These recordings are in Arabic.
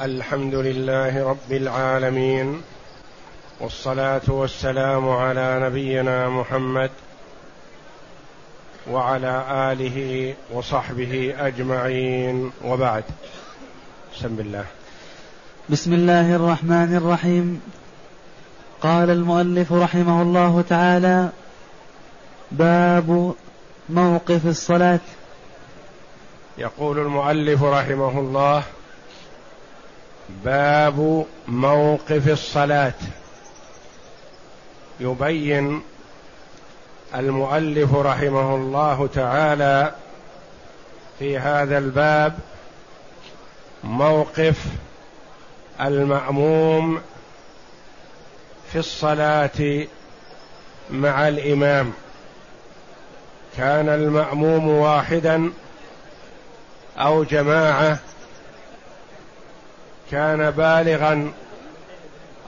الحمد لله رب العالمين والصلاة والسلام على نبينا محمد وعلى آله وصحبه أجمعين. وبعد بسم الله. بسم الله الرحمن الرحيم. قال المؤلف رحمه الله تعالى باب موقف الصلاة. يقول المؤلف رحمه الله باب موقف الصلاة. يبين المؤلف رحمه الله تعالى في هذا الباب موقف المأموم في الصلاة مع الإمام. كان المأموم واحدا أو جماعة كان بالغا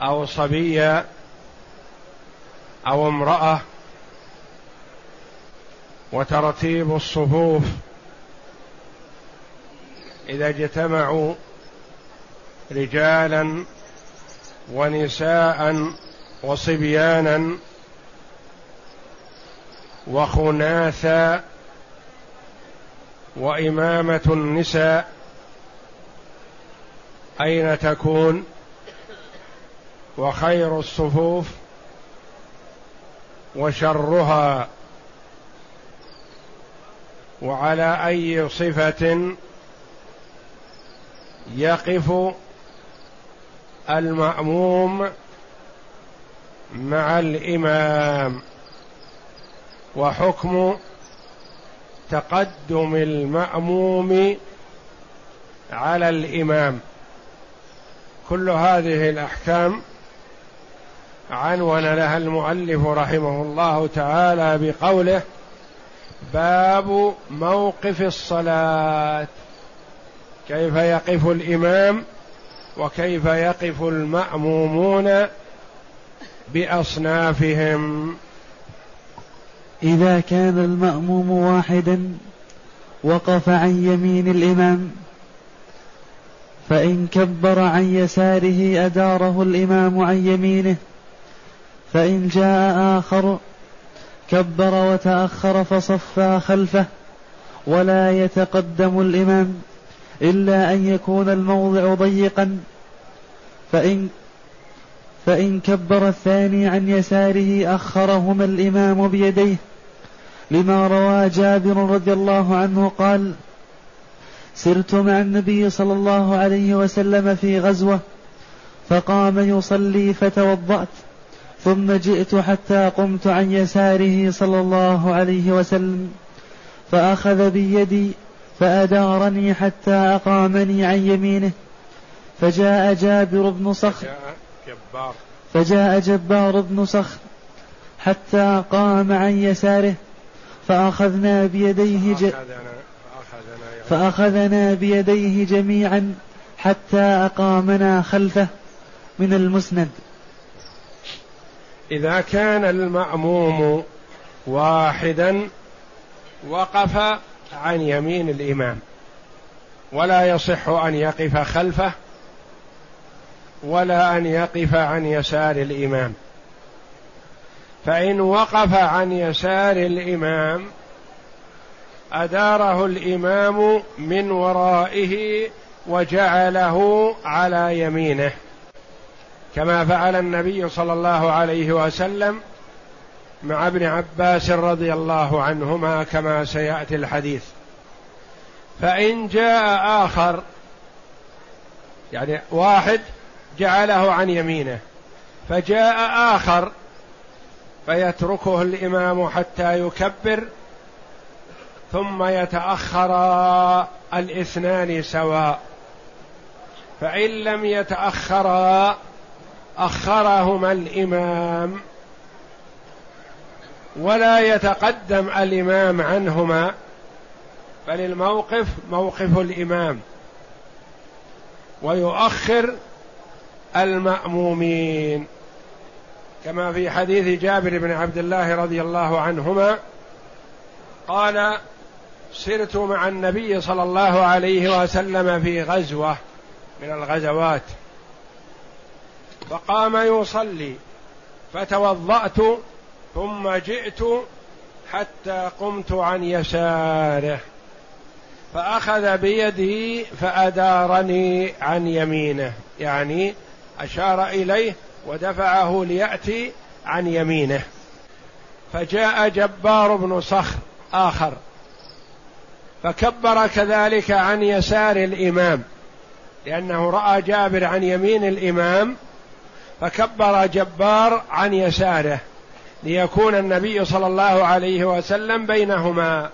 أو صبيا أو امرأة وترتيب الصفوف إذا اجتمعوا رجالا ونساء وصبيانا وخناثا وإمامة النساء أين تكون؟ وخير الصفوف وشرها. وعلى أي صفة يقف المأموم مع الإمام؟ وحكم تقدم المأموم على الإمام. كل هذه الأحكام عنون لها المؤلف رحمه الله تعالى بقوله باب موقف الصلاة. كيف يقف الإمام وكيف يقف المأمومون بأصنافهم؟ إذا كان المأموم واحدا وقف عن يمين الإمام فإن كبر عن يساره أداره الإمام عن يمينه فإن جاء آخر كبر وتأخر فصفى خلفه ولا يتقدم الإمام إلا أن يكون الموضع ضيقا. فإن فإن كبر الثاني عن يساره أخرهما الإمام بيديه لما روى جابر رضي الله عنه قال سرت مع النبي صلى الله عليه وسلم في غزوة فقام يصلي فتوضأت ثم جئت حتى قمت عن يساره صلى الله عليه وسلم فأخذ بيدي فأدارني حتى أقامني عن يمينه فجاء جابر بن صخر فجاء جبار بن صخر حتى قام عن يساره فأخذنا بيديه ج... فأخذنا بيديه جميعا حتى أقامنا خلفه من المسند. إذا كان المأموم واحدا وقف عن يمين الإمام ولا يصح أن يقف خلفه ولا أن يقف عن يسار الإمام. فإن وقف عن يسار الإمام أداره الإمام من ورائه وجعله على يمينه كما فعل النبي صلى الله عليه وسلم مع ابن عباس رضي الله عنهما كما سيأتي الحديث. فإن جاء آخر يعني واحد جعله عن يمينه فجاء آخر فيتركه الإمام حتى يكبر ثم يتأخر الاثنان سواء. فإن لم يتاخرا أخرهما الإمام ولا يتقدم الإمام عنهما بل الموقف موقف الإمام ويؤخر المأمومين. كما في حديث جابر بن عبد الله رضي الله عنهما قال سرت مع النبي صلى الله عليه وسلم في غزوة من الغزوات. فقام يصلي. فتوضأت ثم جئت حتى قمت عن يساره. فأخذ بيدي فأدارني عن يمينه. يعني أشار إليه ودفعه ليأتي عن يمينه. فجاء جبار بن صخر آخر. فكبر كذلك عن يسار الإمام لأنه رأى جابر عن يمين الإمام فكبر جبار عن يساره ليكون النبي صلى الله عليه وسلم بينهما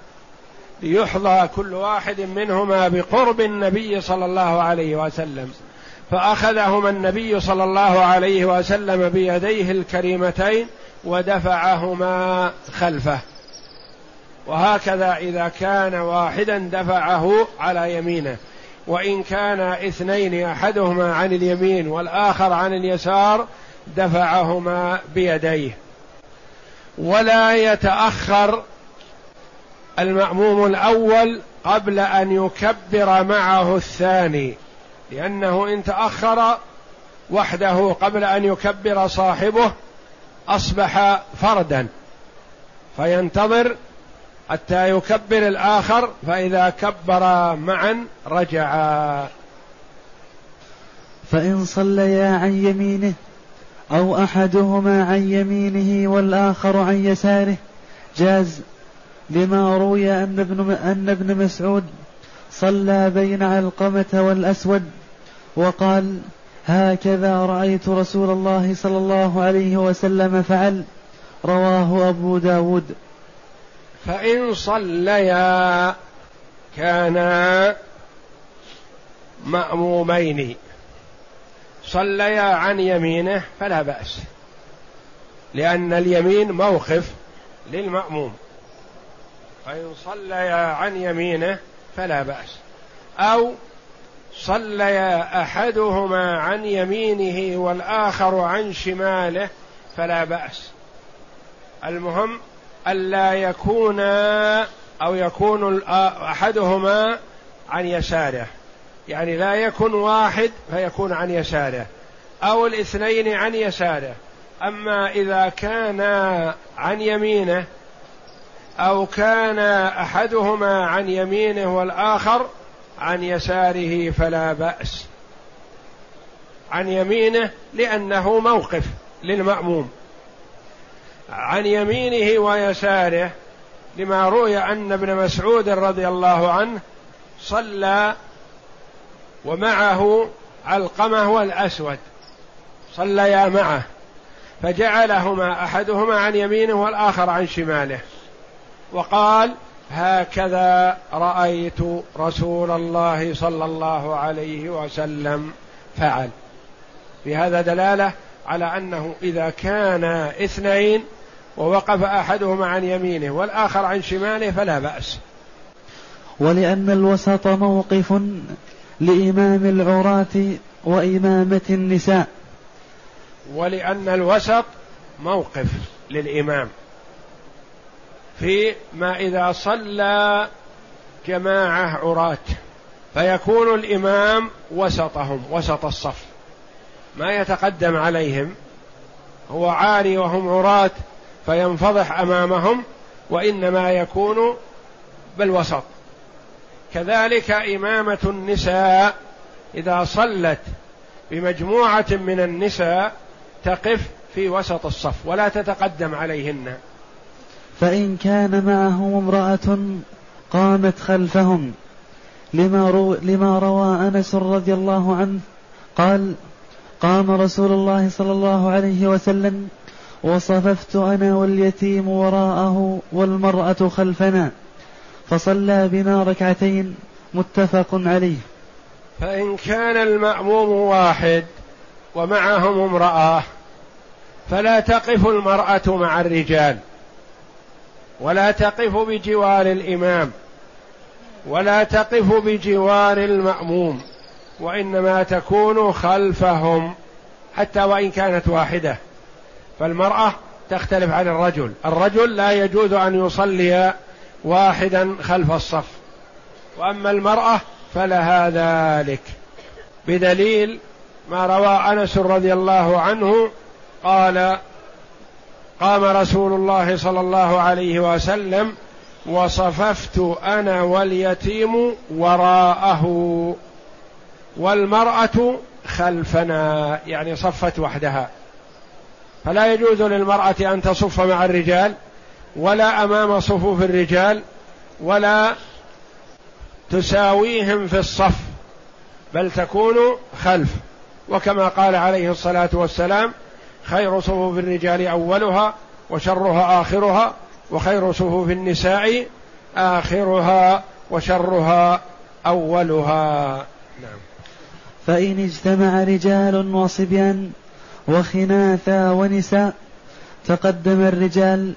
ليحظى كل واحد منهما بقرب النبي صلى الله عليه وسلم. فأخذهما النبي صلى الله عليه وسلم بيديه الكريمتين ودفعهما خلفه. وهكذا إذا كان واحدا دفعه على يمينه وإن كان اثنين أحدهما عن اليمين والآخر عن اليسار دفعهما بيديه. ولا يتأخر المأموم الأول قبل أن يكبر معه الثاني لأنه إن تأخر وحده قبل أن يكبر صاحبه أصبح فردا فينتظر حتى يكبر الآخر فإذا كبر معا رجعا فإن صليا عن يمينه أو أحدهما عن يمينه والآخر عن يساره جاز لما روي أن ابن, أن ابن مسعود صلى بين علقمة والأسود وقال هكذا رأيت رسول الله صلى الله عليه وسلم فعل رواه أبو داود. فإن صليا كانا مأمومين. صليا عن يمينه فلا بأس لأن اليمين موقف للمأموم. فإن صليا عن يمينه فلا بأس. أو صليا أحدهما عن يمينه والآخر عن شماله فلا بأس. المهم ألا يكون أو يكون أحدهما عن يساره. يعني لا يكون واحد فيكون عن يساره. أو الاثنين عن يساره. أما إذا كان عن يمينه أو كان أحدهما عن يمينه والآخر عن يساره فلا بأس. عن يمينه لأنه موقف للمأموم. عن يمينه ويساره لما روي أن ابن مسعود رضي الله عنه صلى ومعه علقمه والأسود. صليا معه. فجعلهما أحدهما عن يمينه والآخر عن شماله. وقال هكذا رأيت رسول الله صلى الله عليه وسلم فعل. في هذا دلالة على أنه إذا كان اثنين ووقف أحدهما عن يمينه والآخر عن شماله فلا بأس. ولأن الوسط موقف لإمام العراة وإمامة النساء. ولأن الوسط موقف للإمام. في ما إذا صلى جماعة عراة فيكون الإمام وسطهم وسط الصف. ما يتقدم عليهم هو عاري وهم عراة فينفضح أمامهم وإنما يكون بالوسط. كذلك إمامة النساء إذا صلت بمجموعة من النساء تقف في وسط الصف ولا تتقدم عليهن. فإن كان معهم امرأة قامت خلفهم لما, رو لما روى أنس رضي الله عنه قال قام رسول الله صلى الله عليه وسلم وصففت أنا واليتيم وراءه والمرأة خلفنا فصلى بنا ركعتين متفق عليه. فإن كان المأموم واحد ومعهم امرأة فلا تقف المرأة مع الرجال ولا تقف بجوار الإمام ولا تقف بجوار المأموم. وإنما تكون خلفهم حتى وإن كانت واحدة. فالمرأة تختلف عن الرجل. الرجل لا يجوز أن يصلي واحدا خلف الصف. وأما المرأة فلها ذلك. بدليل ما روى أنس رضي الله عنه قال قام رسول الله صلى الله عليه وسلم وصففت أنا واليتيم وراءه. والمرأة خلفنا يعني صفت وحدها. فلا يجوز للمرأة أن تصف مع الرجال ولا أمام صفوف الرجال ولا تساويهم في الصف بل تكون خلف. وكما قال عليه الصلاة والسلام خير صفوف الرجال أولها وشرها آخرها وخير صفوف النساء آخرها وشرها أولها. فإن اجتمع رجال وصبيان وخناثا ونساء تقدم الرجال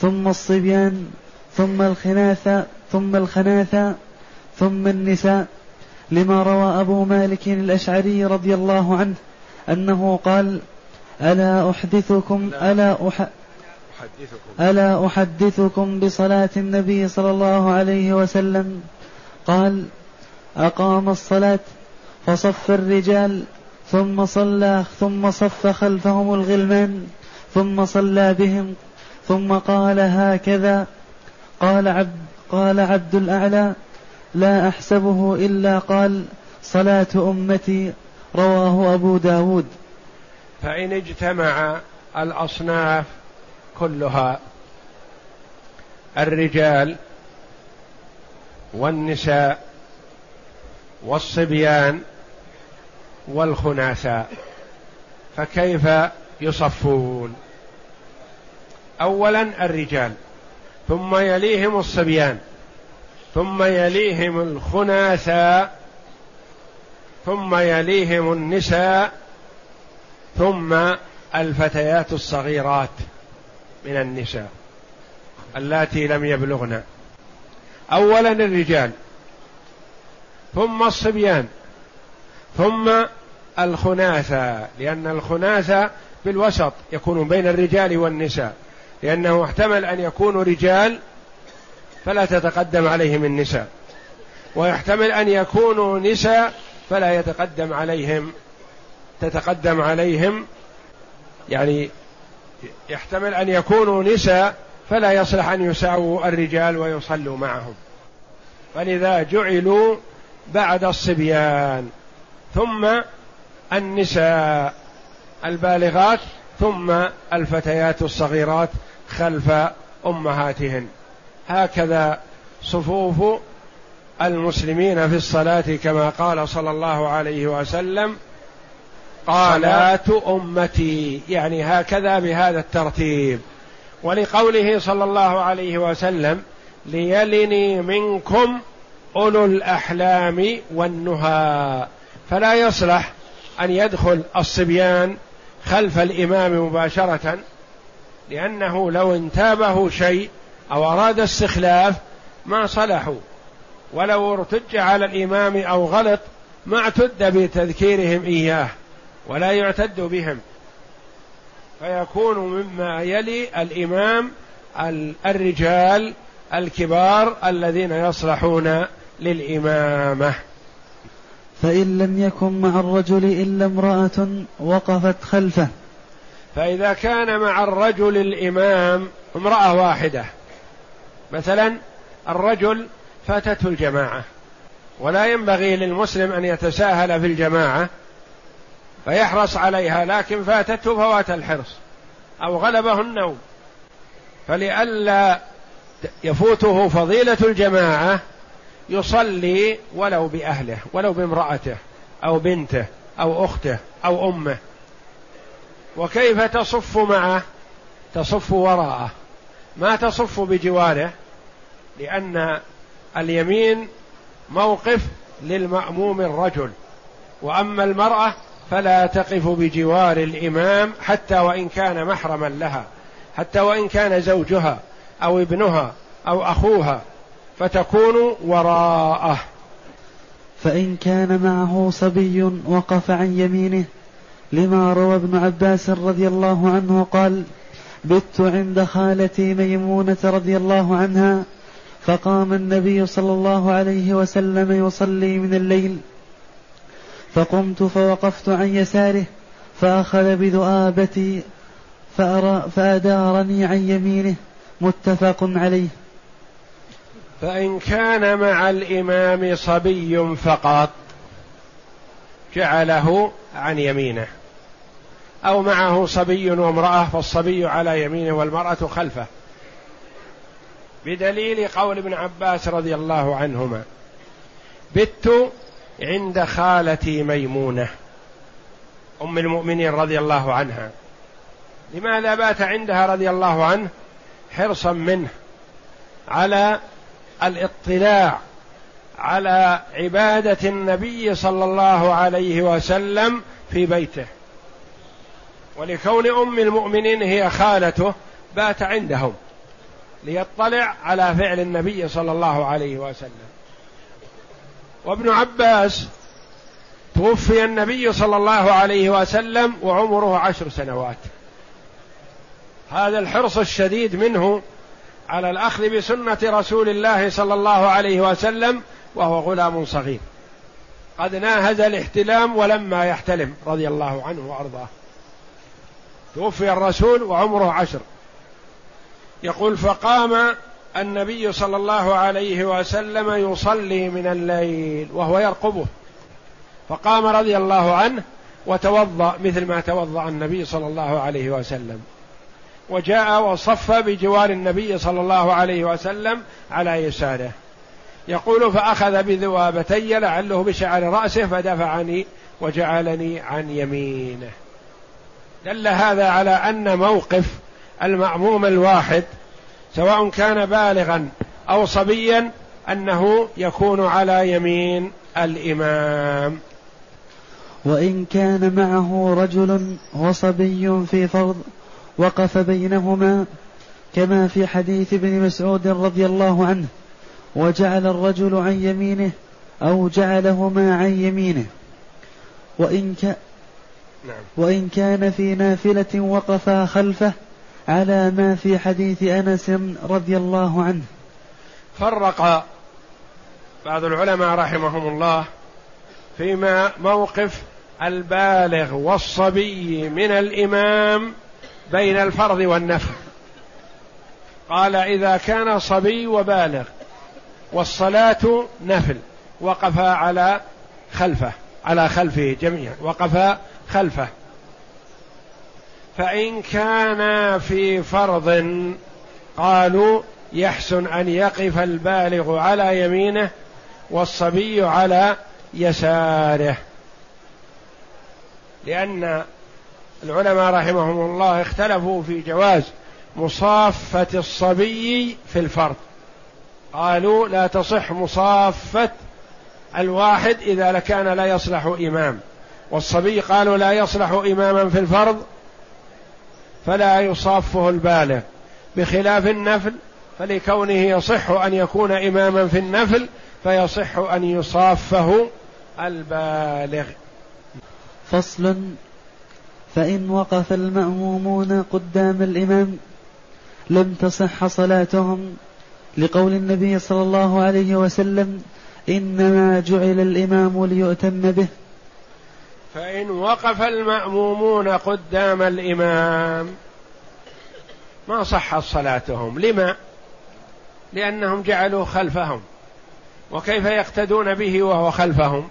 ثم الصبيان ثم الخناثا ثم الخناثا ثم النساء. لما روى أبو مالك الأشعري رضي الله عنه أنه قال ألا أحدثكم ألا أح ألا أحدثكم بصلاة النبي صلى الله عليه وسلم؟ قال أقام الصلاة فصف الرجال ثم صلى ثم صف خلفهم الغلمان ثم صلى بهم ثم قال هكذا. قال عبد قال عبد الأعلى لا أحسبه إلا قال صلاة أمتي رواه أبو داود. فإن اجتمع الأصناف كلها الرجال والنساء والصبيان والخناثاء فكيف يصفون؟ اولا الرجال ثم يليهم الصبيان ثم يليهم الخناثاء ثم يليهم النساء ثم الفتيات الصغيرات من النساء اللاتي لم يبلغن. اولا الرجال ثم الصبيان ثم الخناثة لأن الخناثة بالوسط يكون بين الرجال والنساء لأنه احتمل أن يكونوا رجال فلا تتقدم عليهم النساء ويحتمل أن يكونوا نساء فلا يتقدم عليهم تتقدم عليهم يعني يحتمل أن يكونوا نساء فلا يصلح أن يساووا الرجال ويصلوا معهم. فلذا جعلوا بعد الصبيان ثم النساء البالغات ثم الفتيات الصغيرات خلف أمهاتهن. هكذا صفوف المسلمين في الصلاة كما قال صلى الله عليه وسلم قالات أمتي. يعني هكذا بهذا الترتيب. ولقوله صلى الله عليه وسلم ليلني منكم أولو الأحلام والنهى. فلا يصلح أن يدخل الصبيان خلف الإمام مباشرة لأنه لو انتابه شيء أو أراد استخلاف ما صلحوا ولو ارتج على الإمام أو غلط ما اعتد بتذكيرهم إياه ولا يعتد بهم. فيكون مما يلي الإمام الرجال الكبار الذين يصلحون للإمامة. فإن لم يكن مع الرجل إلا امرأة وقفت خلفه. فإذا كان مع الرجل الإمام امرأة واحدة. مثلا الرجل فاتته الجماعة ولا ينبغي للمسلم أن يتساهل في الجماعة فيحرص عليها لكن فاتته فوات الحرص أو غلبه النوم. فلئلا يفوته فضيلة الجماعة يصلي ولو بأهله ولو بامرأته أو بنته أو أخته أو أمه. وكيف تصف معه؟ تصف وراءه. ما تصف بجواره؟ لأن اليمين موقف للمأموم الرجل. وأما المرأة فلا تقف بجوار الإمام حتى وإن كان محرما لها حتى وإن كان زوجها أو ابنها أو أخوها. فتكون وراءه. فإن كان معه صبي وقف عن يمينه لما روى ابن عباس رضي الله عنه قال بت عند خالتي ميمونة رضي الله عنها فقام النبي صلى الله عليه وسلم يصلي من الليل. فقمت فوقفت عن يساره فأخذ بذؤابتي فأدارني عن يمينه متفق عليه. فإن كان مع الإمام صبي فقط جعله عن يمينه أو معه صبي وامرأة فالصبي على يمينه والمرأة خلفه بدليل قول ابن عباس رضي الله عنهما بت عند خالتي ميمونة أم المؤمنين رضي الله عنها لماذا بات عندها رضي الله عنه حرصا منه على الاطلاع على عبادة النبي صلى الله عليه وسلم في بيته. ولكون أم المؤمنين هي خالته بات عندهم ليطلع على فعل النبي صلى الله عليه وسلم. وابن عباس توفي النبي صلى الله عليه وسلم وعمره عشر سنوات. هذا الحرص الشديد منه على الأخذ بسنة رسول الله صلى الله عليه وسلم وهو غلام صغير. قد ناهز الاحتلام ولما يحتلم رضي الله عنه وأرضاه. توفي الرسول وعمره عشر. يقول فقام النبي صلى الله عليه وسلم يصلي من الليل وهو يرقبه. فقام رضي الله عنه وتوضأ مثل ما توضأ النبي صلى الله عليه وسلم. وجاء وصف بجوار النبي صلى الله عليه وسلم على يساره. يقول فأخذ بذوابتي لعله بشعر رأسه فدفعني وجعلني عن يمينه. دل هذا على أن موقف المأموم الواحد سواء كان بالغا أو صبيا أنه يكون على يمين الإمام. وإن كان معه رجل وصبي في فرض وقف بينهما كما في حديث ابن مسعود رضي الله عنه وجعل الرجل عن يمينه أو جعلهما عن يمينه وإن, ك... نعم. وإن كان في نافلة وقفا خلفه على ما في حديث أنس رضي الله عنه فرق بعض العلماء رحمهم الله فيما موقف البالغ والصبي من الإمام بين الفرض والنفل قال إذا كان صبي وبالغ والصلاة نفل وقفا على خلفه على خلفه جميعا وقفا خلفه. فإن كان في فرض قالوا يحسن أن يقف البالغ على يمينه والصبي على يساره. لأن العلماء رحمهم الله اختلفوا في جواز مصافة الصبي في الفرض قالوا لا تصح مصافة الواحد إذا كان لا يصلح إمام. والصبي قالوا لا يصلح إماما في الفرض فلا يصافه البالغ. بخلاف النفل فلكونه يصح أن يكون إماما في النفل فيصح أن يصافه البالغ. فصل فإن وقف المأمومون قدام الإمام لم تصح صلاتهم لقول النبي صلى الله عليه وسلم إنما جعل الإمام ليؤتم به. فإن وقف المأمومون قدام الإمام ما صحت صلاتهم. لما؟ لأنهم جعلوا خلفهم. وكيف يقتدون به وهو خلفهم؟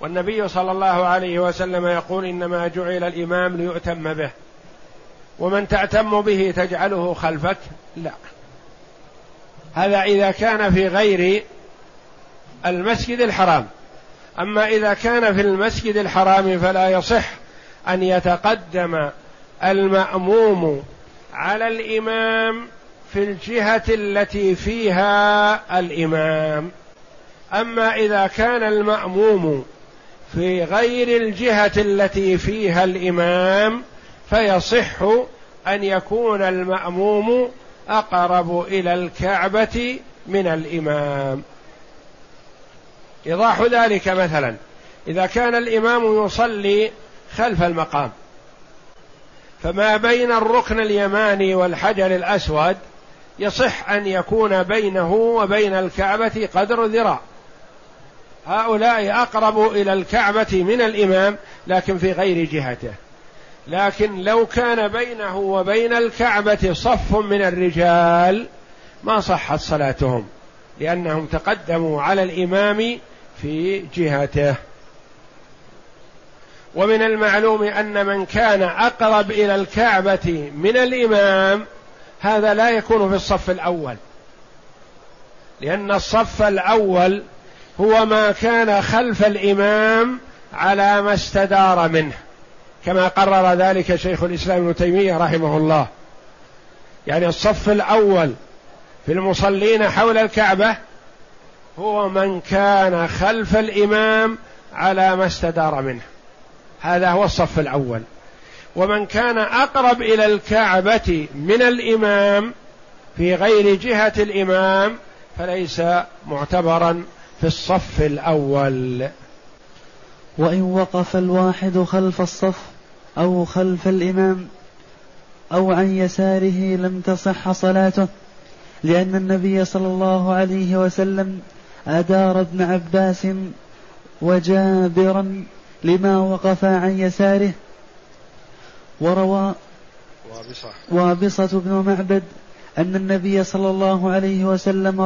والنبي صلى الله عليه وسلم يقول إنما جعل الإمام ليؤتم به. ومن تعتم به تجعله خلفك؟ لا. هذا إذا كان في غير المسجد الحرام. أما إذا كان في المسجد الحرام فلا يصح أن يتقدم المأموم على الإمام في الجهة التي فيها الإمام. أما إذا كان المأموم في غير الجهة التي فيها الإمام فيصح أن يكون المأموم أقرب إلى الكعبة من الإمام. إيضاح ذلك مثلا. إذا كان الإمام يصلي خلف المقام فما بين الركن اليماني والحجر الأسود يصح أن يكون بينه وبين الكعبة قدر ذراع. هؤلاء أقرب إلى الكعبة من الإمام لكن في غير جهته. لكن لو كان بينه وبين الكعبة صف من الرجال ما صحت صلاتهم لأنهم تقدموا على الإمام في جهته. ومن المعلوم أن من كان أقرب إلى الكعبة من الإمام هذا لا يكون في الصف الأول. لأن الصف الأول هو ما كان خلف الإمام على ما استدار منه كما قرر ذلك شيخ الإسلام ابن تيمية رحمه الله. يعني الصف الأول في المصلين حول الكعبة هو من كان خلف الإمام على ما استدار منه. هذا هو الصف الأول. ومن كان أقرب إلى الكعبة من الإمام في غير جهة الإمام فليس معتبرا في الصف الأول. وإن وقف الواحد خلف الصف أو خلف الإمام أو عن يساره لم تصح صلاته لأن النبي صلى الله عليه وسلم أدار ابن عباس وجابرا لما وقف عن يساره وروى وابصة, وابصة بن معبد أن النبي صلى الله عليه وسلم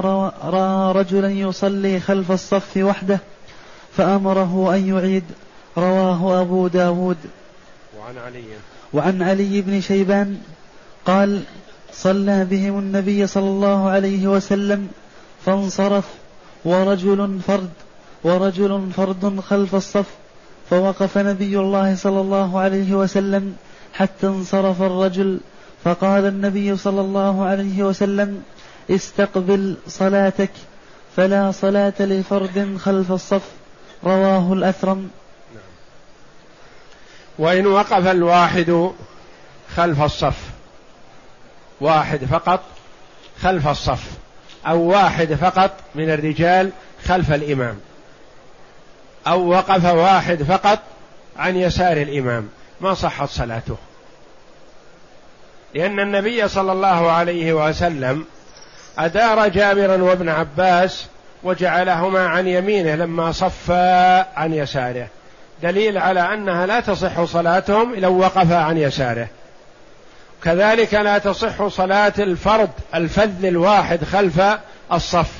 رأى رجلا يصلي خلف الصف وحده فأمره أن يعيد رواه أبو داود. وعن علي. وعن علي بن شيبان قال صلى بهم النبي صلى الله عليه وسلم فانصرف ورجل فرد ورجل فرد خلف الصف فوقف نبي الله صلى الله عليه وسلم حتى انصرف الرجل. فقال النبي صلى الله عليه وسلم استقبل صلاتك فلا صلاة لفرد خلف الصف. رواه الأثرم. وإن وقف الواحد خلف الصف واحد فقط خلف الصف أو واحد فقط من الرجال خلف الإمام أو وقف واحد فقط عن يسار الإمام ما صحت صلاته. لأن النبي صلى الله عليه وسلم أدار جابرا وابن عباس وجعلهما عن يمينه لما صفا عن يساره. دليل على أنها لا تصح صلاتهم لو وقف عن يساره. كذلك لا تصح صلاة الفرد الفذ الواحد خلف الصف.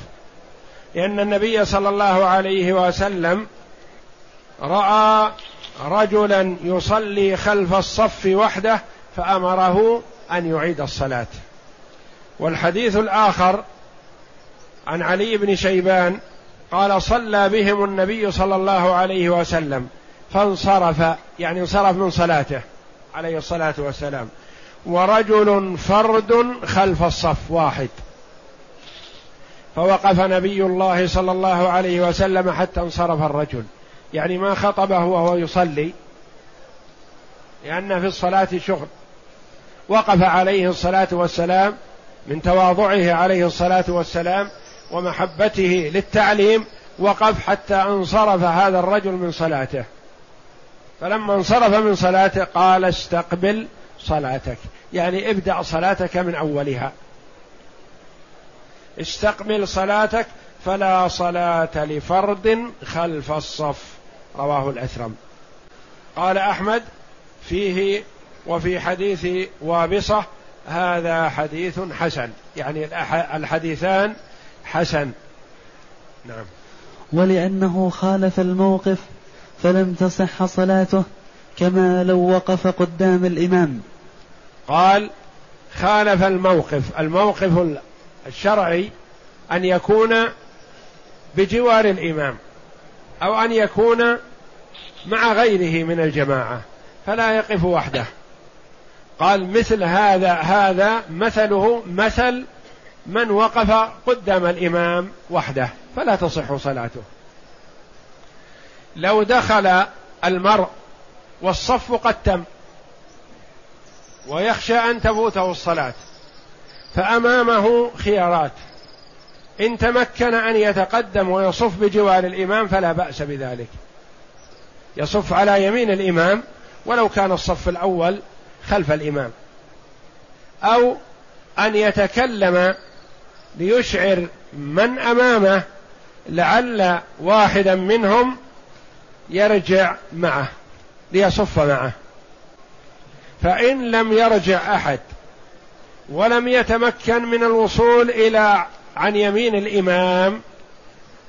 لأن النبي صلى الله عليه وسلم رأى رجلا يصلي خلف الصف وحده فأمره أن يعيد الصلاة. والحديث الآخر عن علي بن شيبان قال صلى بهم النبي صلى الله عليه وسلم فانصرف يعني انصرف من صلاته عليه الصلاة والسلام. ورجل فرد خلف الصف واحد. فوقف نبي الله صلى الله عليه وسلم حتى انصرف الرجل. يعني ما خطبه وهو يصلي لأن في الصلاة شغل. وقف عليه الصلاة والسلام من تواضعه عليه الصلاة والسلام ومحبته للتعليم وقف حتى انصرف هذا الرجل من صلاته. فلما انصرف من صلاته قال استقبل صلاتك. يعني ابدأ صلاتك من أولها. استقبل صلاتك فلا صلاة لفرد خلف الصف. رواه الأثرم. قال أحمد فيه وفي حديث وابصة هذا حديث حسن. يعني الحديثان حسن. نعم. ولأنه خالف الموقف فلم تصح صلاته كما لو وقف قدام الإمام. قال خالف الموقف. الموقف الشرعي أن يكون بجوار الإمام أو أن يكون مع غيره من الجماعة فلا يقف وحده. قال مثل هذا هذا مثله مثل من وقف قدام الإمام وحده فلا تصح صلاته. لو دخل المرء والصف قد تم ويخشى أن تفوته الصلاة فأمامه خيارات. إن تمكن أن يتقدم ويصف بجوار الإمام فلا بأس بذلك. يصف على يمين الإمام ولو كان الصف الأول خلف الإمام. أو أن يتكلم ليشعر من أمامه لعل واحدا منهم يرجع معه ليصف معه. فإن لم يرجع أحد ولم يتمكن من الوصول إلى عن يمين الإمام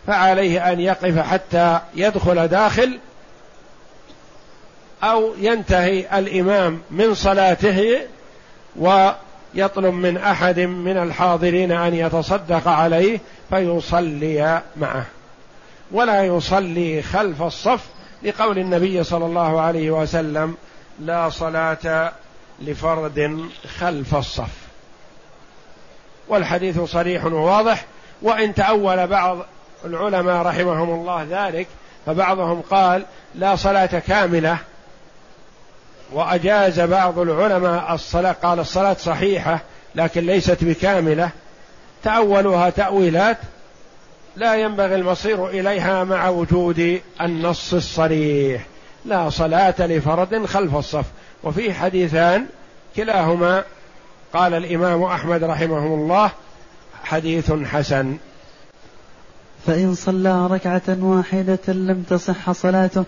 فعليه أن يقف حتى يدخل داخل أو ينتهي الإمام من صلاته ويطلب من أحد من الحاضرين أن يتصدق عليه فيصلي معه. ولا يصلي خلف الصف لقول النبي صلى الله عليه وسلم لا صلاة لفرد خلف الصف. والحديث صريح وواضح وإن تأول بعض العلماء رحمهم الله ذلك فبعضهم قال لا صلاة كاملة وأجاز بعض العلماء الصلاة قال الصلاة صحيحة لكن ليست بكاملة. تأولوها تأويلات لا ينبغي المصير إليها مع وجود النص الصريح. لا صلاة لفرد خلف الصف. وفيه حديثان كلاهما قال الإمام أحمد رحمه الله حديث حسن. فإن صلى ركعة واحدة لم تصح صلاته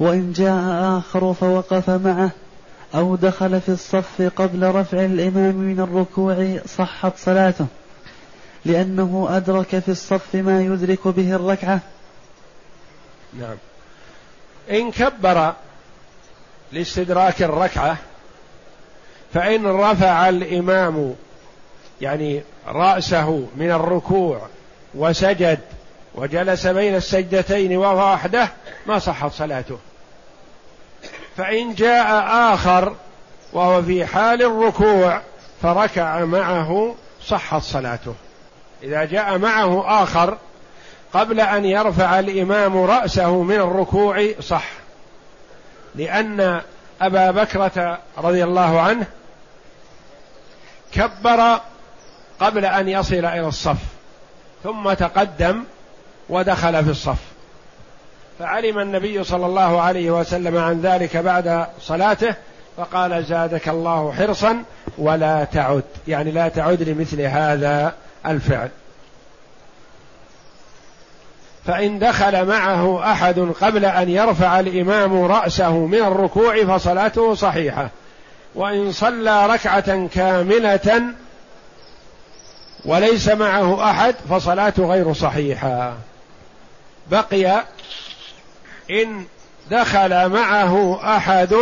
وإن جاء آخر فوقف معه أو دخل في الصف قبل رفع الإمام من الركوع صحت صلاته لأنه أدرك في الصف ما يدرك به الركعة. نعم. إن كبر لاستدراك الركعة فإن رفع الإمام يعني رأسه من الركوع وسجد وجلس بين السجدتين وهو وحده ما صحت صلاته. فإن جاء آخر وهو في حال الركوع فركع معه صحت صلاته. إذا جاء معه آخر قبل أن يرفع الإمام رأسه من الركوع صح. لأن أبا بكرة رضي الله عنه كبر قبل أن يصل إلى الصف ثم تقدم ودخل في الصف. فعلم النبي صلى الله عليه وسلم عن ذلك بعد صلاته فقال زادك الله حرصا ولا تعد. يعني لا تعد لمثل هذا الفعل. فإن دخل معه أحد قبل أن يرفع الإمام رأسه من الركوع فصلاته صحيحة. وإن صلى ركعة كاملة وليس معه أحد فصلاته غير صحيحة. بقي إن دخل معه أحد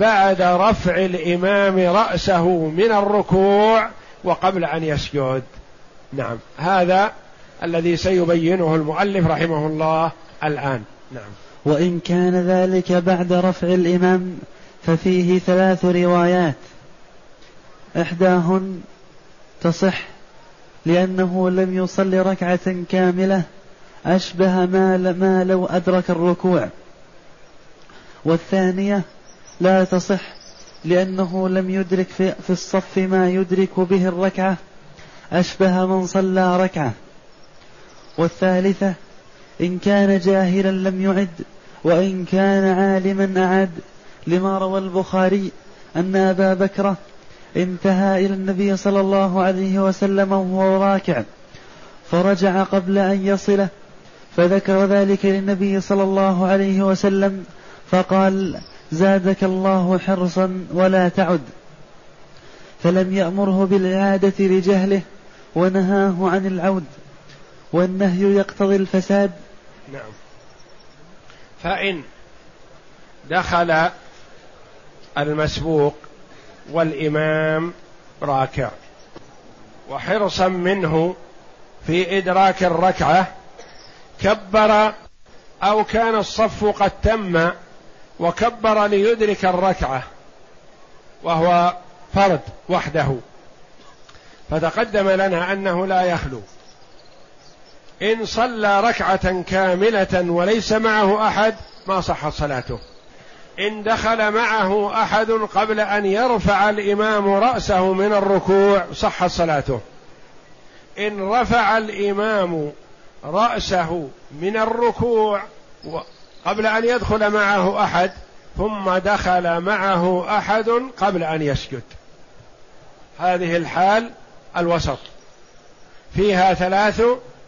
بعد رفع الإمام رأسه من الركوع وقبل أن يسجد. نعم. هذا الذي سيبينه المؤلف رحمه الله الآن. نعم. وإن كان ذلك بعد رفع الإمام ففيه ثلاث روايات. إحداهن تصح لأنه لم يصل ركعة كاملة أشبه ما, ما لو أدرك الركوع. والثانية لا تصح لأنه لم يدرك في, في الصف ما يدرك به الركعة أشبه من صلى ركعة. والثالثة إن كان جاهلا لم يعد وإن كان عالما أعد. لما روى البخاري أن أبا بكر انتهى إلى النبي صلى الله عليه وسلم وهو راكع فرجع قبل أن يصله فذكر ذلك للنبي صلى الله عليه وسلم فقال زادك الله حرصا ولا تعد. فلم يأمره بالإعادة لجهله ونهاه عن العود والنهي يقتضي الفساد. نعم. فإن دخل المسبوق والإمام راكع وحرصا منه في إدراك الركعة كبر أو كان الصف قد تم وكبر ليدرك الركعة وهو فرد وحده. فتقدم لنا أنه لا يخلو. إن صلى ركعة كاملة وليس معه أحد ما صحت صلاته. إن دخل معه أحد قبل أن يرفع الإمام رأسه من الركوع صحت صلاته. إن رفع الإمام رأسه من الركوع قبل أن يدخل معه أحد ثم دخل معه أحد قبل أن يسجد. هذه الحال الوسط. فيها ثلاث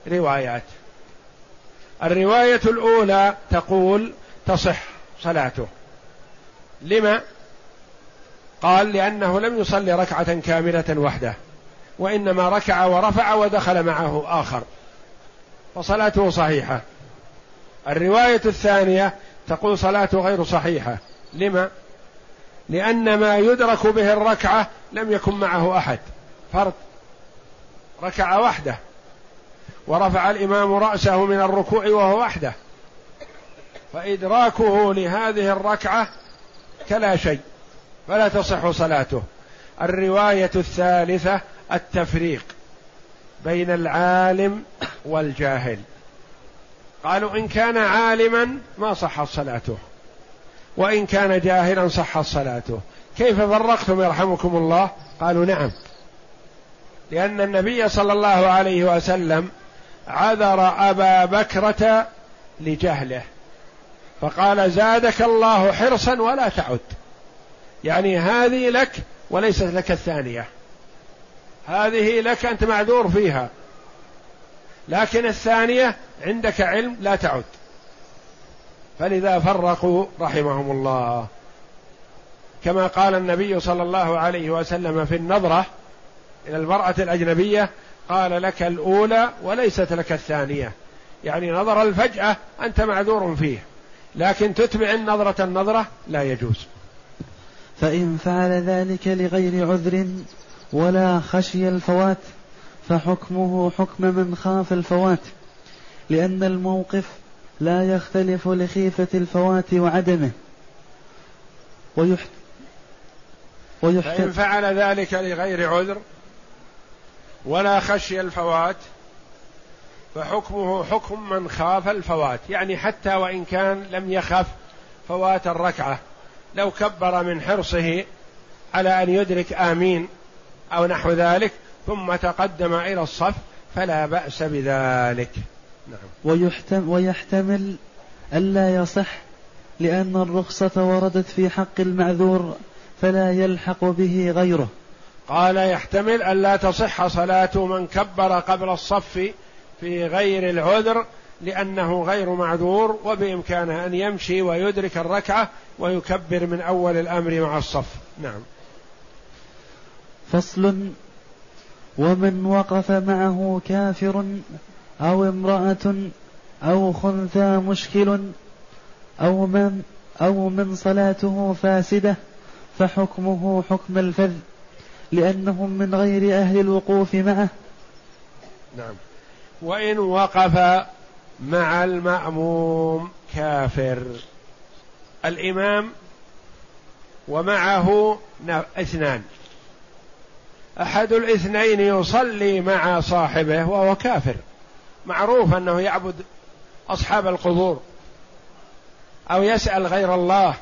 روايات. الرواية الأولى تقول تصح صلاته. لما؟ قال لأنه لم يصلي ركعة كاملة وحده وإنما ركع ورفع ودخل معه آخر. فصلاته صحيحة. الرواية الثانية تقول صلاته غير صحيحة. لما؟ لأن ما يدرك به الركعة لم يكن معه أحد. فرد ركع وحده. ورفع الإمام رأسه من الركوع وهو وحده. فإدراكه لهذه الركعة كلا شيء. فلا تصح صلاته. الرواية الثالثة التفريق. بين العالم والجاهل. قالوا إن كان عالما ما صحت صلاته. وإن كان جاهلا صحت صلاته. كيف فرقتم يرحمكم الله؟ قالوا نعم. لأن النبي صلى الله عليه وسلم عذر أبا بكرة لجهله. فقال زادك الله حرصا ولا تعد. يعني هذه لك وليست لك الثانية. هذه لك أنت معذور فيها. لكن الثانية عندك علم لا تعد. فلذا فرقوا رحمهم الله. كما قال النبي صلى الله عليه وسلم في النظرة إلى المرأة الأجنبية قال لك الأولى وليست لك الثانية. يعني نظر الفجأة أنت معذور فيه. لكن تتبع النظرة النظرة لا يجوز. فإن فعل ذلك لغير عذر ولا خشي الفوات فحكمه حكم من خاف الفوات. لأن الموقف لا يختلف لخيفة الفوات وعدمه. ويحت ويحت فإن فعل ذلك لغير عذر ولا خشي الفوات فحكمه حكم من خاف الفوات. يعني حتى وإن كان لم يخف فوات الركعة. لو كبر من حرصه على أن يدرك آمين أو نحو ذلك ثم تقدم إلى الصف فلا بأس بذلك. نعم. ويحتم ويحتمل ألا يصح لأن الرخصة وردت في حق المعذور فلا يلحق به غيره. قال يحتمل ألا تصح صلاة من كبر قبل الصف في غير العذر لأنه غير معذور وبإمكانه أن يمشي ويدرك الركعة ويكبر من أول الأمر مع الصف. نعم. فصل ومن وقف معه كافر أو امرأة أو خنثى مشكل أو من أو من صلاته فاسدة فحكمه حكم الفذ لأنهم من غير أهل الوقوف معه. نعم. وإن وقف مع المأموم كافر. الإمام ومعه اثنان. أحد الاثنين يصلي مع صاحبه وهو كافر. معروف أنه يعبد أصحاب القبور. أو يسأل غير الله.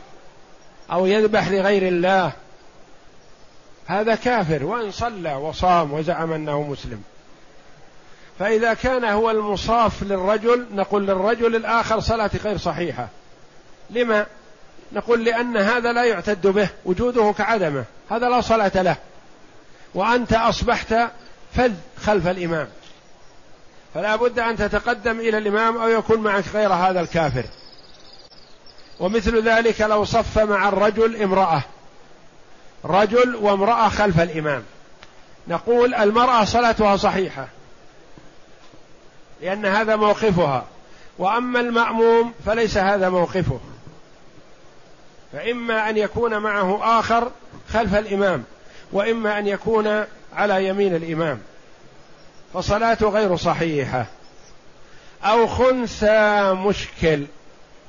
أو يذبح لغير الله. هذا كافر. وإن صلى وصام وزعم أنه مسلم. فإذا كان هو المصاف للرجل نقول للرجل الآخر صلاة غير صحيحة. لما؟ نقول لأن هذا لا يعتد به وجوده كعدمه. هذا لا صلاة له. وأنت أصبحت فذ خلف الإمام. فلا بد أن تتقدم إلى الإمام أو يكون معك غير هذا الكافر. ومثل ذلك لو صف مع الرجل امرأة. رجل وامرأة خلف الإمام. نقول المرأة صلاتها صحيحة. لأن هذا موقفها. وأما المأموم فليس هذا موقفه. فإما أن يكون معه آخر خلف الإمام. وإما أن يكون على يمين الإمام فصلاته غير صحيحة. أو خنثى مشكل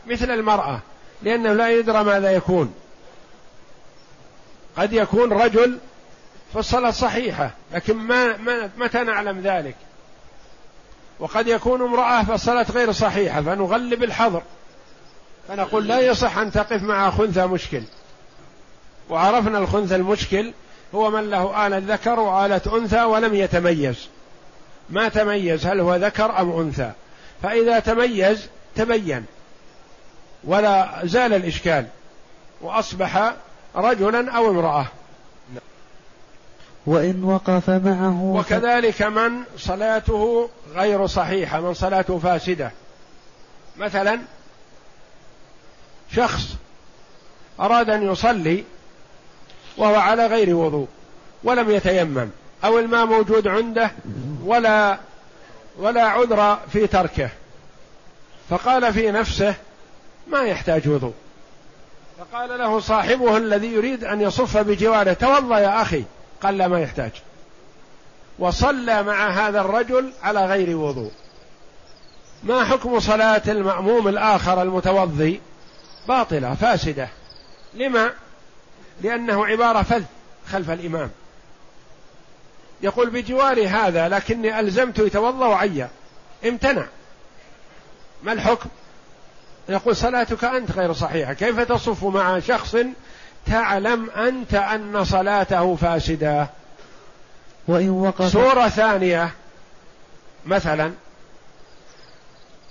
مثل المرأة لأنه لا يدرى ماذا يكون. قد يكون رجل فالصلاة صحيحة لكن ما, ما متى نعلم ذلك؟ وقد يكون امرأة فالصلاة غير صحيحة فنغلب الحظر. فنقول لا يصح أن تقف مع خنثى مشكل. وعرفنا الخنثى المشكل هو من له آلة ذكر وآلة أنثى ولم يتميز. ما تميز هل هو ذكر أم أنثى؟ فإذا تميز تبين. ولا زال الإشكال. وأصبح رجلا أو امرأة. وإن وقف معه وكذلك من صلاته غير صحيحة من صلاته فاسدة. مثلا شخص أراد أن يصلي وهو على غير وضوء ولم يتيمم أو الماء موجود عنده ولا ولا عذر في تركه. فقال في نفسه ما يحتاج وضوء. فقال له صاحبه الذي يريد أن يصف بجواره توضأ يا أخي قال لا ما يحتاج. وصلى مع هذا الرجل على غير وضوء. ما حكم صلاة المأموم الآخر المتوضي؟ باطلة فاسدة. لما؟ لأنه عبارة فذ خلف الإمام. يقول بجوار هذا لكني ألزمت يتوضأ وعيا. امتنع. ما الحكم؟ يقول صلاتك أنت غير صحيحة. كيف تصف مع شخص تعلم أنت أن صلاته فاسدة؟ وإن وقف سورة ثانية مثلا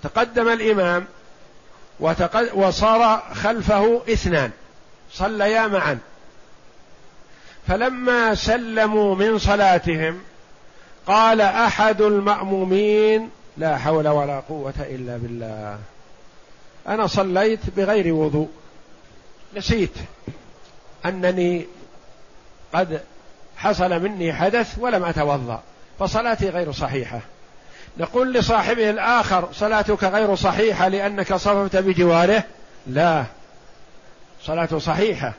تقدم الإمام وتقد وصار خلفه اثنان. صليا معا. فلما سلموا من صلاتهم قال أحد المأمومين لا حول ولا قوة إلا بالله. أنا صليت بغير وضوء. نسيت أنني قد حصل مني حدث ولم أتوضأ فصلاتي غير صحيحة. نقول لصاحبه الآخر صلاتك غير صحيحة لأنك صففت بجواره؟ لا صلاته صحيحة.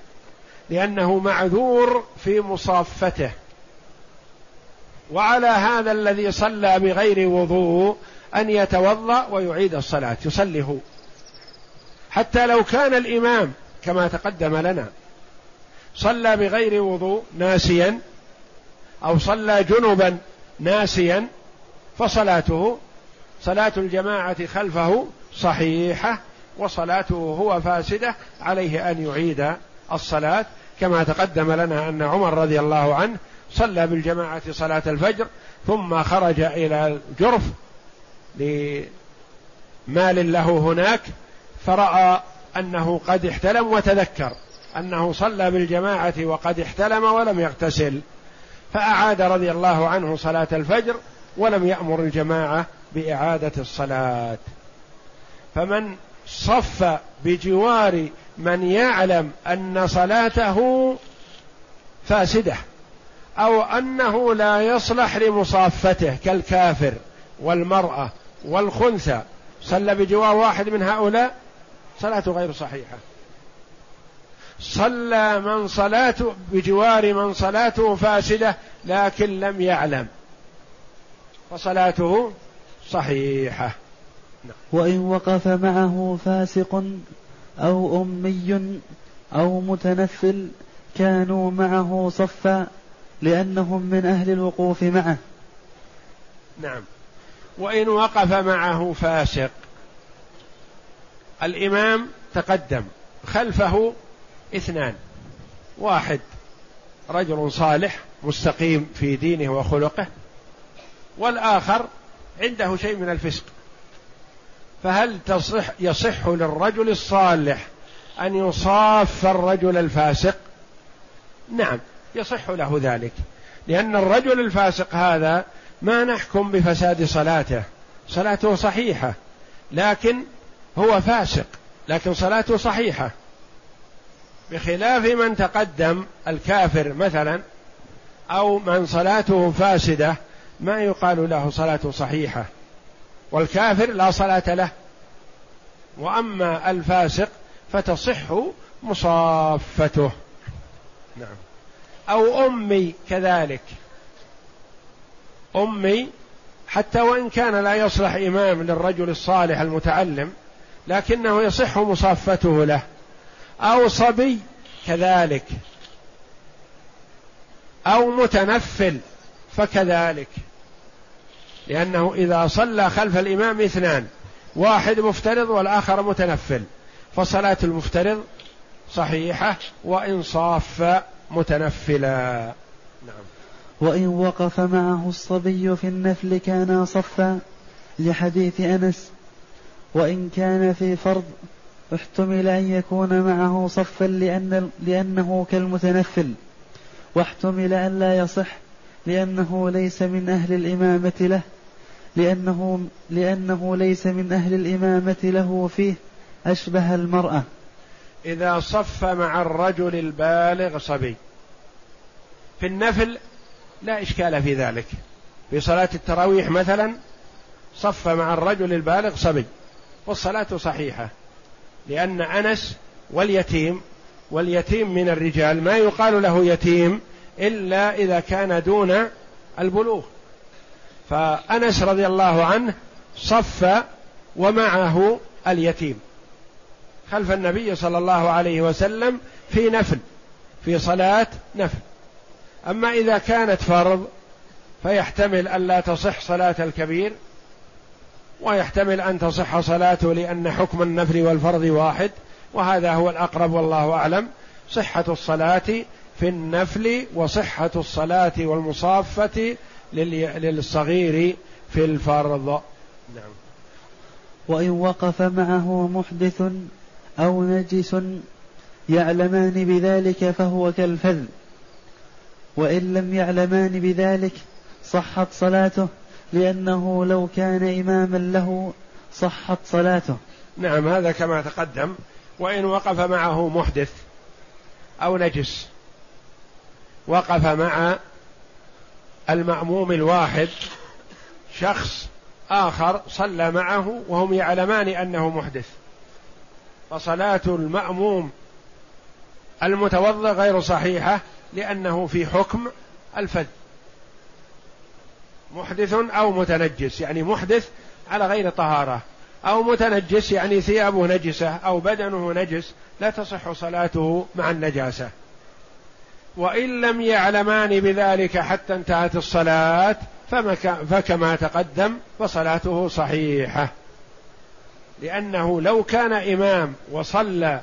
لأنه معذور في مصافته. وعلى هذا الذي صلى بغير وضوء أن يتوضأ ويعيد الصلاة يصلي هو. حتى لو كان الإمام كما تقدم لنا صلى بغير وضوء ناسيا أو صلى جنبا ناسيا فصلاته صلاة الجماعة خلفه صحيحة وصلاته هو فاسدة عليه أن يعيد الصلاة كما تقدم لنا أن عمر رضي الله عنه صلى بالجماعة صلاة الفجر ثم خرج إلى الجرف لمال له هناك فرأى أنه قد احتلم وتذكر أنه صلى بالجماعة وقد احتلم ولم يغتسل. فأعاد رضي الله عنه صلاة الفجر ولم يأمر الجماعة بإعادة الصلاة. فمن صف بجوار من يعلم أن صلاته فاسدة أو أنه لا يصلح لمصافته كالكافر والمرأة والخنثى. صلى بجوار واحد من هؤلاء؟ صلاته غير صحيحة. صلى من صلاته بجوار من صلاته فاسدة لكن لم يعلم. فصلاته صحيحة. وإن وقف معه فاسق أو أمي أو متنفل كانوا معه صفا لأنهم من أهل الوقوف معه. نعم. وإن وقف معه فاسق. الإمام تقدم خلفه اثنان. واحد رجل صالح مستقيم في دينه وخلقه والآخر عنده شيء من الفسق. فهل تصح يصح للرجل الصالح أن يصاف الرجل الفاسق؟ نعم يصح له ذلك. لأن الرجل الفاسق هذا ما نحكم بفساد صلاته. صلاته صحيحة لكن هو فاسق لكن صلاته صحيحة. بخلاف من تقدم الكافر مثلا أو من صلاته فاسدة ما يقال له صلاته صحيحة. والكافر لا صلاة له. وأما الفاسق فتصح مصافته. نعم. أو أمي كذلك. أمي حتى وإن كان لا يصلح إمام للرجل الصالح المتعلم لكنه يصح مصافته له. أو صبي كذلك. أو متنفل فكذلك. لأنه إذا صلى خلف الإمام اثنان واحد مفترض والآخر متنفل. فصلاة المفترض صحيحة وإن صاف متنفلا. نعم. وإن وقف معه الصبي في النفل كان صفا لحديث أنس. وإن كان في فرض احتمل أن يكون معه صفا لأن لأنه كالمتنفل. واحتمل أن لا يصح لأنه ليس من أهل الإمامة له. لأنه, لأنه ليس من أهل الإمامة له فيه أشبه المرأة. إذا صف مع الرجل البالغ صبي. في النفل لا إشكال في ذلك. في صلاة التراويح مثلا صف مع الرجل البالغ صبي. والصلاة صحيحة. لأن أنس واليتيم واليتيم من الرجال ما يقال له يتيم إلا إذا كان دون البلوغ. فأنس رضي الله عنه صف ومعه اليتيم خلف النبي صلى الله عليه وسلم في نفل في صلاة نفل. أما إذا كانت فرض فيحتمل أن لا تصح صلاة الكبير ويحتمل أن تصح صلاته لأن حكم النفل والفرض واحد وهذا هو الأقرب والله أعلم. صحة الصلاة في النفل وصحة الصلاة والمصافة للصغير في الفرض. نعم. وإن وقف معه محدث أو نجس يعلمان بذلك فهو كالفذ. وإن لم يعلمان بذلك صحت صلاته لأنه لو كان إماما له صحت صلاته. نعم هذا كما تقدم. وإن وقف معه محدث أو نجس وقف مع المأموم الواحد شخص آخر صلى معه وهم يعلمان أنه محدث. فصلاة المأموم المتوضأ غير صحيحة لأنه في حكم الفذ. محدث أو متنجس يعني محدث على غير طهارة. أو متنجس يعني ثيابه نجسة أو بدنه نجس لا تصح صلاته مع النجاسة. وإن لم يعلمان بذلك حتى انتهت الصلاة فكما تقدم فصلاته صحيحة. لأنه لو كان إمام وصلى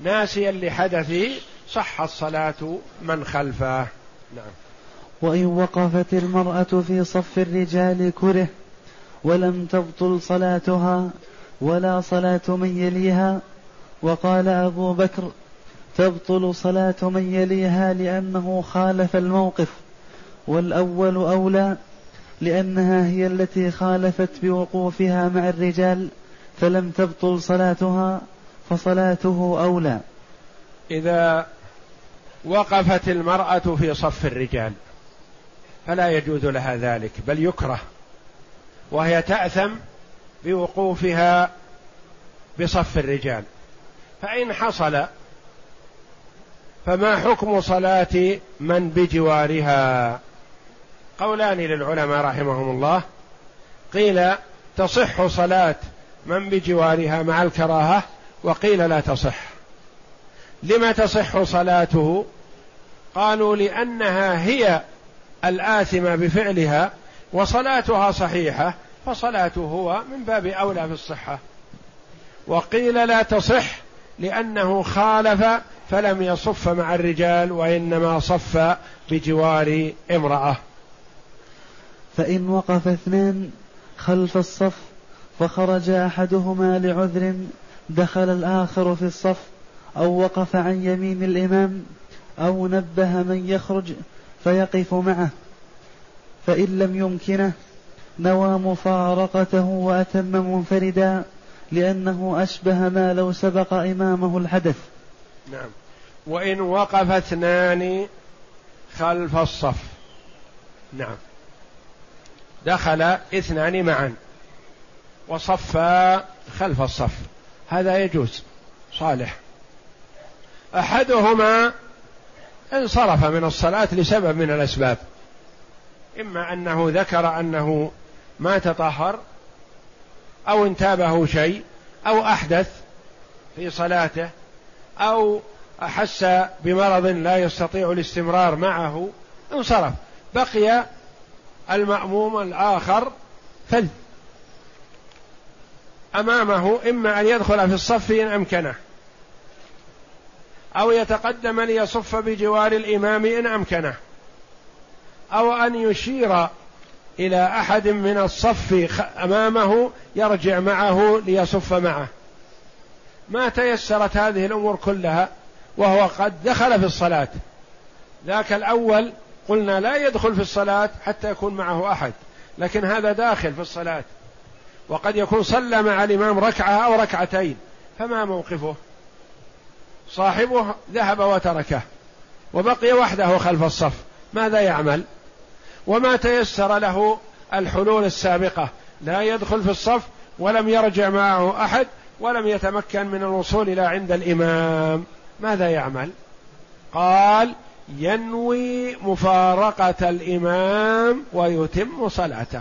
ناسيا لحدثه صحت صلاة من خلفه. نعم. وإن وقفت المرأة في صف الرجال كره ولم تبطل صلاتها ولا صلاة من يليها وقال أبو بكر تبطل صلاة من يليها لأنه خالف الموقف والأول أولى لأنها هي التي خالفت بوقوفها مع الرجال فلم تبطل صلاتها فصلاته أولى. إذا وقفت المرأة في صف الرجال فلا يجوز لها ذلك بل يكره وهي تأثم بوقوفها بصف الرجال. فإن حصل فما حكم صلاة من بجوارها؟ قولان للعلماء رحمهم الله. قيل تصح صلاة من بجوارها مع الكراهة وقيل لا تصح. لما تصح صلاته؟ قالوا لأنها هي الآثمة بفعلها وصلاتها صحيحة فصلاته هو من باب أولى في الصحة. وقيل لا تصح لأنه خالف فلم يصف مع الرجال وإنما صف بجوار امرأة. فإن وقف اثنان خلف الصف فخرج أحدهما لعذر دخل الآخر في الصف أو وقف عن يمين الإمام أو نبه من يخرج فيقف معه. فإن لم يمكنه نوى مفارقته وأتم منفردا لأنه أشبه ما لو سبق إمامه الحدث. نعم. وإن وقف اثنان خلف الصف. نعم. دخل اثنان معا. وصفا خلف الصف. هذا يجوز. صالح. أحدهما انصرف من الصلاة لسبب من الأسباب. إما أنه ذكر أنه ما تطهر أو انتابه شيء أو أحدث في صلاته أو أحس بمرض لا يستطيع الاستمرار معه انصرف. بقي المأموم الآخر فذ أمامه إما أن يدخل في الصف إن أمكنه أو يتقدم ليصف بجوار الإمام إن أمكنه أو أن يشير إلى أحد من الصف أمامه يرجع معه ليصف معه. ما تيسرت هذه الأمور كلها وهو قد دخل في الصلاة. ذاك الأول قلنا لا يدخل في الصلاة حتى يكون معه أحد لكن هذا داخل في الصلاة. وقد يكون صلى مع الإمام ركعة أو ركعتين فما موقفه؟ صاحبه ذهب وتركه وبقي وحده خلف الصف ماذا يعمل؟ وما تيسر له الحلول السابقة لا يدخل في الصف ولم يرجع معه أحد ولم يتمكن من الوصول إلى عند الإمام. ماذا يعمل؟ قال ينوي مفارقة الإمام ويتم صلاته.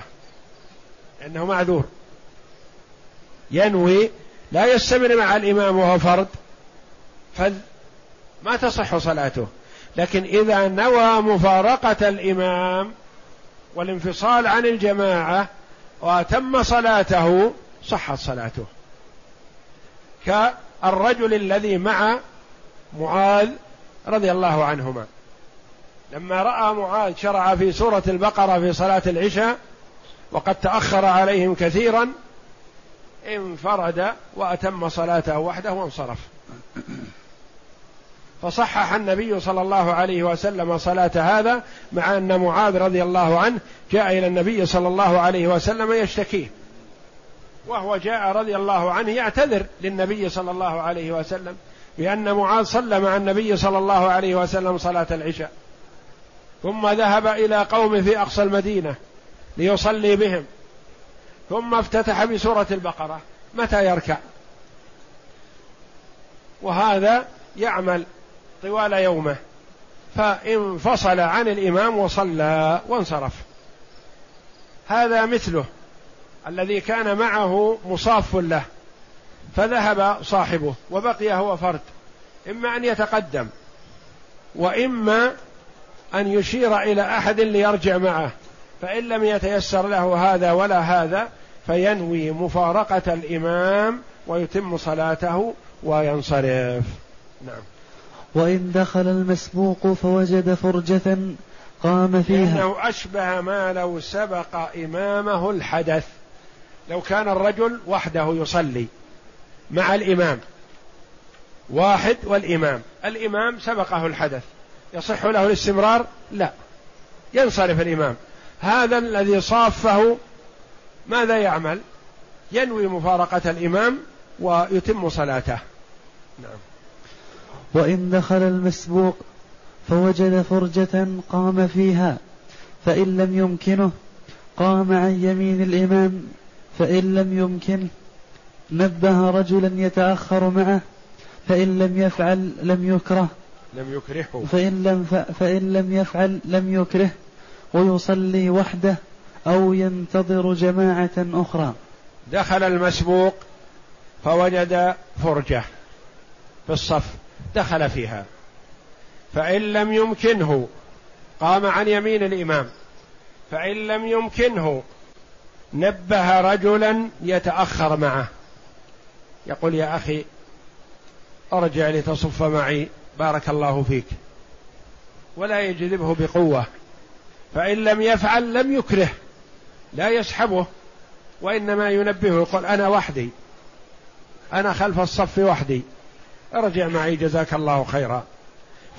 لأنه معذور. ينوي لا يستمر مع الإمام وهو فرد. فما تصح صلاته. لكن إذا نوى مفارقة الإمام والانفصال عن الجماعة وأتم صلاته صحت صلاته. كالرجل الذي مع معاذ رضي الله عنهما. لما رأى معاذ شرع في سورة البقرة في صلاة العشاء وقد تأخر عليهم كثيرا انفرد وأتم صلاته وحده وانصرف. فصحح النبي صلى الله عليه وسلم صلاة هذا مع أن معاذ رضي الله عنه جاء إلى النبي صلى الله عليه وسلم يشتكيه. وهو جاء رضي الله عنه يعتذر للنبي صلى الله عليه وسلم بأن معاذ صلى مع النبي صلى الله عليه وسلم صلاة العشاء. ثم ذهب إلى قوم في أقصى المدينة ليصلي بهم. ثم افتتح بسورة البقرة. متى يركع؟ وهذا يعمل طوال يومه. فانفصل عن الإمام وصلى وانصرف. هذا مثله. الذي كان معه مصاف له فذهب صاحبه وبقي هو فرد إما أن يتقدم وإما أن يشير إلى أحد ليرجع معه فإن لم يتيسر له هذا ولا هذا فينوي مفارقة الإمام ويتم صلاته وينصرف. نعم. وإن دخل المسبوق فوجد فرجة قام فيها. لأنه أشبه ما لو سبق إمامه الحدث. لو كان الرجل وحده يصلي مع الإمام. واحد والإمام. الإمام سبقه الحدث. يصح له الاستمرار؟ لا. ينصرف الإمام. هذا الذي صافه ماذا يعمل؟ ينوي مفارقة الإمام ويتم صلاته. نعم. وإن دخل المسبوق فوجد فرجة قام فيها فإن لم يمكنه قام عن يمين الإمام. فإن لم يمكنه نبه رجلا يتأخر معه فإن لم يفعل لم يكره. لم يكرهه. فإن لم فإن لم يفعل لم يكره. ويصلي وحده أو ينتظر جماعة أخرى. دخل المسبوق فوجد فرجة في الصف دخل فيها. فإن لم يمكنه قام عن يمين الإمام. فإن لم يمكنه نبه رجلا يتأخر معه. يقول يا أخي ارجع لتصف معي بارك الله فيك. ولا يجذبه بقوة. فإن لم يفعل لم يكره لا يسحبه. وإنما ينبهه يقول أنا وحدي. أنا خلف الصف وحدي. ارجع معي جزاك الله خيرا.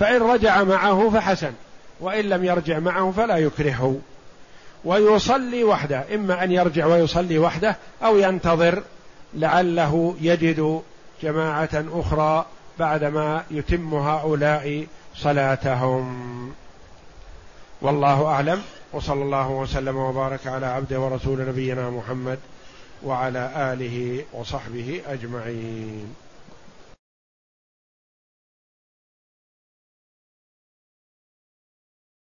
فإن رجع معه فحسن. وإن لم يرجع معه فلا يكرهه. ويصلي وحده. إما أن يرجع ويصلي وحده أو ينتظر لعله يجد جماعة أخرى بعدما يتم هؤلاء صلاتهم. والله أعلم. وصلى الله وسلم وبارك على عبده ورسول نبينا محمد وعلى آله وصحبه أجمعين.